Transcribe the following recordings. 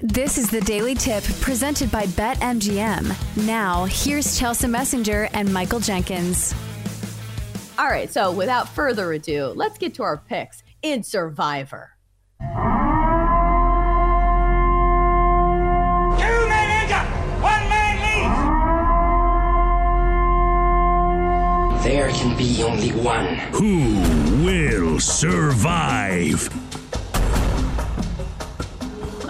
This is the Daily Tip presented by BetMGM. Now, here's Chelsea Messenger and Michael Jenkins. All right, so without further ado, let's get to our picks in Survivor. Two men enter, one man leaves. There can be only one. Who will survive?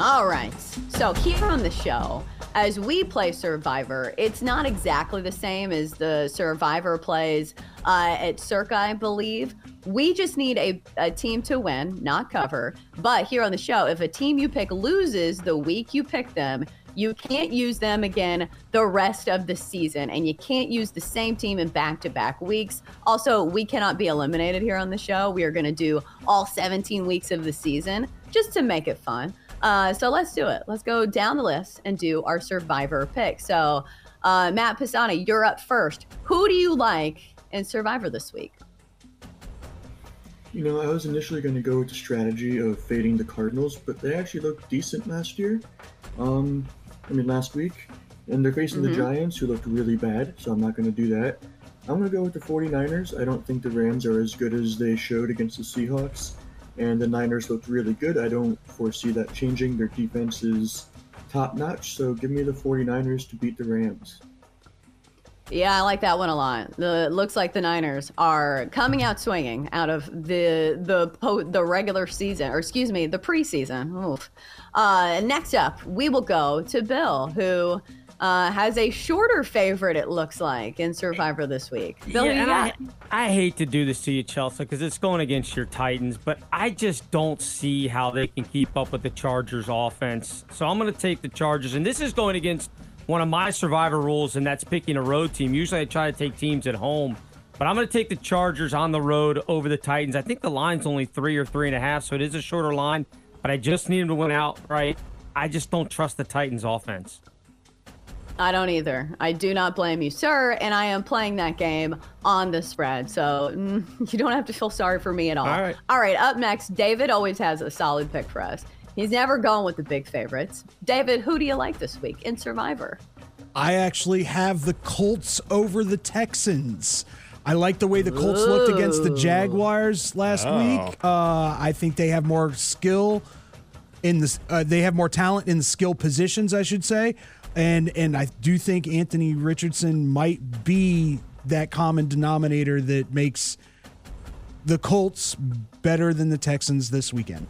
All right, so here on the show, as we play Survivor, it's not exactly the same as the Survivor plays uh, at Circa, I believe. We just need a, a team to win, not cover. But here on the show, if a team you pick loses the week you pick them, you can't use them again the rest of the season, and you can't use the same team in back to back weeks. Also, we cannot be eliminated here on the show. We are going to do all 17 weeks of the season just to make it fun. Uh, so let's do it. Let's go down the list and do our survivor pick. So, uh, Matt Pisani, you're up first. Who do you like in Survivor this week? You know, I was initially going to go with the strategy of fading the Cardinals, but they actually looked decent last year. Um, I mean, last week. And they're facing Mhm. the Giants, who looked really bad, so I'm not going to do that. I'm going to go with the 49ers. I don't think the Rams are as good as they showed against the Seahawks. And the Niners looked really good. I don't foresee that changing. Their defense is top notch, so give me the 49ers to beat the Rams. Yeah, I like that one a lot. The looks like the Niners are coming out swinging out of the the po- the regular season, or excuse me, the preseason. Oof. Uh, next up, we will go to Bill, who uh, has a shorter favorite. It looks like in Survivor this week. Bill, who Yeah? I, I hate to do this to you, Chelsea, because it's going against your Titans, but I just don't see how they can keep up with the Chargers offense. So I'm going to take the Chargers, and this is going against one of my survivor rules, and that's picking a road team. Usually I try to take teams at home, but I'm going to take the Chargers on the road over the Titans. I think the line's only three or three and a half, so it is a shorter line, but I just need them to win out, right? I just don't trust the Titans offense. I don't either. I do not blame you, sir. And I am playing that game on the spread. So mm, you don't have to feel sorry for me at all. All right. All right. Up next, David always has a solid pick for us. He's never going with the big favorites. David, who do you like this week in Survivor? I actually have the Colts over the Texans. I like the way the Colts looked against the Jaguars last week. Uh, I think they have more skill in this. Uh, they have more talent in the skill positions, I should say, and and I do think Anthony Richardson might be that common denominator that makes the Colts better than the Texans this weekend.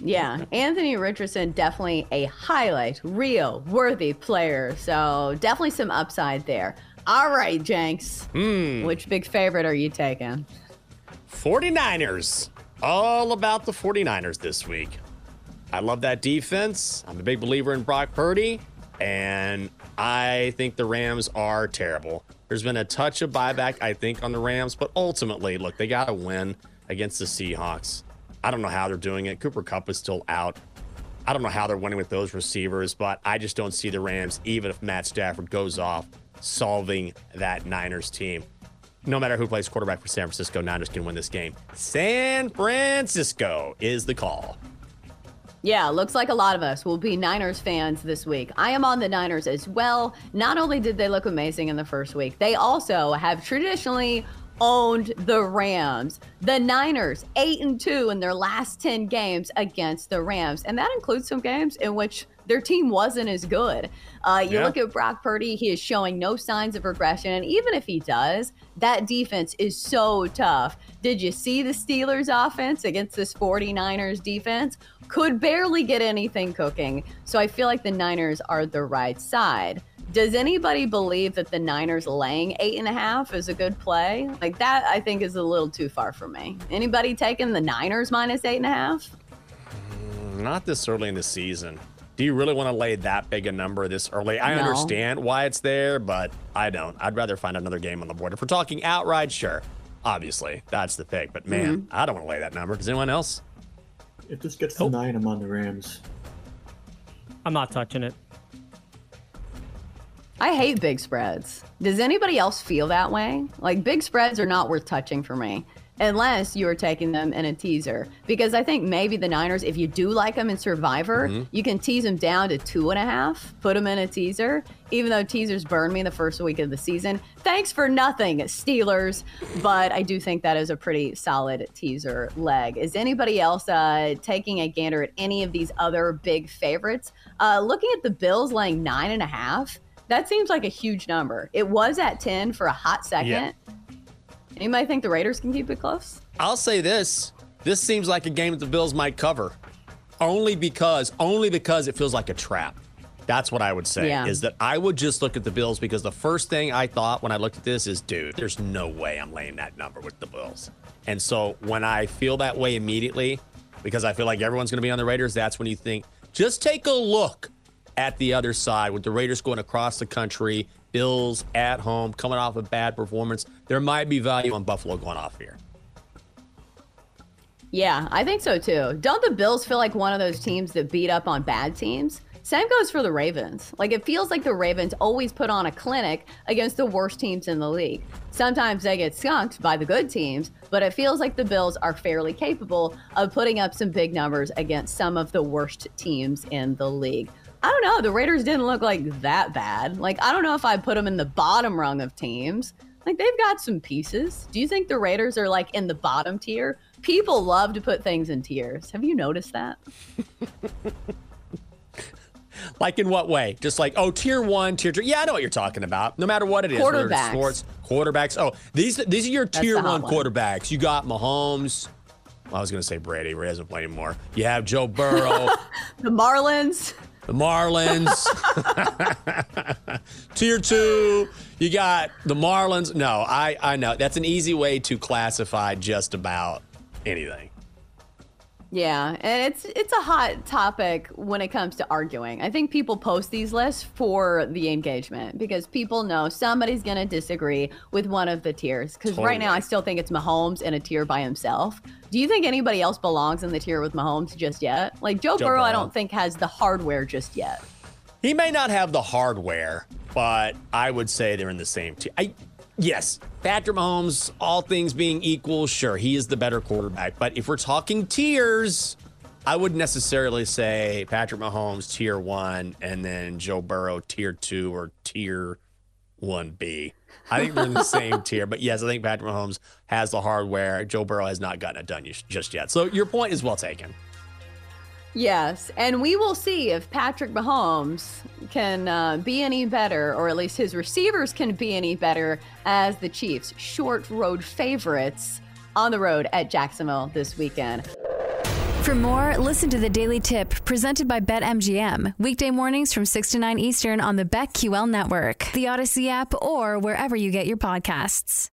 Yeah, Anthony Richardson, definitely a highlight, reel worthy player. So definitely some upside there. All right, Jenks. Hmm. Which big favorite are you taking? 49ers. All about the 49ers this week. I love that defense. I'm a big believer in Brock Purdy, and I think the Rams are terrible. There's been a touch of buyback, I think, on the Rams, but ultimately, look, they got to win against the Seahawks. I don't know how they're doing it. Cooper Kupp is still out. I don't know how they're winning with those receivers, but I just don't see the Rams, even if Matt Stafford goes off, solving that Niners team no matter who plays quarterback for San Francisco, Niners can win this game. San Francisco is the call. Yeah, looks like a lot of us will be Niners fans this week. I am on the Niners as well. Not only did they look amazing in the first week, they also have traditionally owned the Rams. The Niners, 8 and 2 in their last 10 games against the Rams. And that includes some games in which their team wasn't as good. Uh, you Yeah. look at Brock Purdy, he is showing no signs of regression. And even if he does, that defense is so tough. Did you see the Steelers offense against this 49ers defense? Could barely get anything cooking. So I feel like the Niners are the right side. Does anybody believe that the Niners laying eight and a half is a good play? Like that, I think is a little too far for me. Anybody taking the Niners minus eight and a half? Mm, not this early in the season. Do you really want to lay that big a number this early? I No. understand why it's there, but I don't. I'd rather find another game on the board. If we're talking outright, sure. Obviously, that's the pick. But man, mm-hmm. I don't want to lay that number. Does anyone else? If this gets to nine, I'm on the Rams. I'm not touching it. I hate big spreads. Does anybody else feel that way? Like big spreads are not worth touching for me. unless you are taking them in a teaser. Because I think maybe the Niners, if you do like them in Survivor, Mm-hmm. you can tease them down to two and a half, put them in a teaser, even though teasers burned me the first week of the season. Thanks for nothing, Steelers. But I do think that is a pretty solid teaser leg. Is anybody else uh, taking a gander at any of these other big favorites? Uh, looking at the Bills laying nine and a half, that seems like a huge number. It was at 10 for a hot second. Yeah. Anybody think the Raiders can keep it close? I'll say this. This seems like a game that the Bills might cover. Only because, only because it feels like a trap. That's what I would say. Yeah. Is that I would just look at the Bills because the first thing I thought when I looked at this is, dude, there's no way I'm laying that number with the Bills. And so when I feel that way immediately, because I feel like everyone's going to be on the Raiders, that's when you think, just take a look at the other side with the Raiders going across the country, Bills at home, coming off a bad performance. There might be value on Buffalo going off here. Yeah, I think so too. Don't the Bills feel like one of those teams that beat up on bad teams? Same goes for the Ravens. Like it feels like the Ravens always put on a clinic against the worst teams in the league. Sometimes they get skunked by the good teams, but it feels like the Bills are fairly capable of putting up some big numbers against some of the worst teams in the league. I don't know. The Raiders didn't look like that bad. Like I don't know if I put them in the bottom rung of teams. Like they've got some pieces. Do you think the Raiders are like in the bottom tier? People love to put things in tiers. Have you noticed that? Like in what way? Just like oh, tier one, tier two. Yeah, I know what you're talking about. No matter what it is, Quarterbacks. sports, quarterbacks. Oh, these these are your That's tier one one. quarterbacks. You got Mahomes. I was gonna say Brady. Brady doesn't play anymore. You have Joe Burrow, The Marlins. The Marlins. tier two, you got the Marlins. No, I I know that's an easy way to classify just about anything. Yeah, and it's it's a hot topic when it comes to arguing. I think people post these lists for the engagement because people know somebody's going to disagree with one of the tiers. Because right now, I still think it's Mahomes in a tier by himself. Do you think anybody else belongs in the tier with Mahomes just yet? Like Joe, Joe Burrow, I don't think has the hardware just yet. He may not have the hardware, but I would say they're in the same tier. I, yes, Patrick Mahomes, all things being equal, sure, he is the better quarterback. But if we're talking tiers, I wouldn't necessarily say Patrick Mahomes tier one and then Joe Burrow tier two or tier one B. I think they're in the same tier. But yes, I think Patrick Mahomes has the hardware. Joe Burrow has not gotten it done just yet. So your point is well taken. Yes, and we will see if Patrick Mahomes can uh, be any better, or at least his receivers can be any better as the Chiefs' short road favorites on the road at Jacksonville this weekend. For more, listen to the Daily Tip presented by BetMGM. Weekday mornings from 6 to 9 Eastern on the BetQL network, the Audacy app, or wherever you get your podcasts.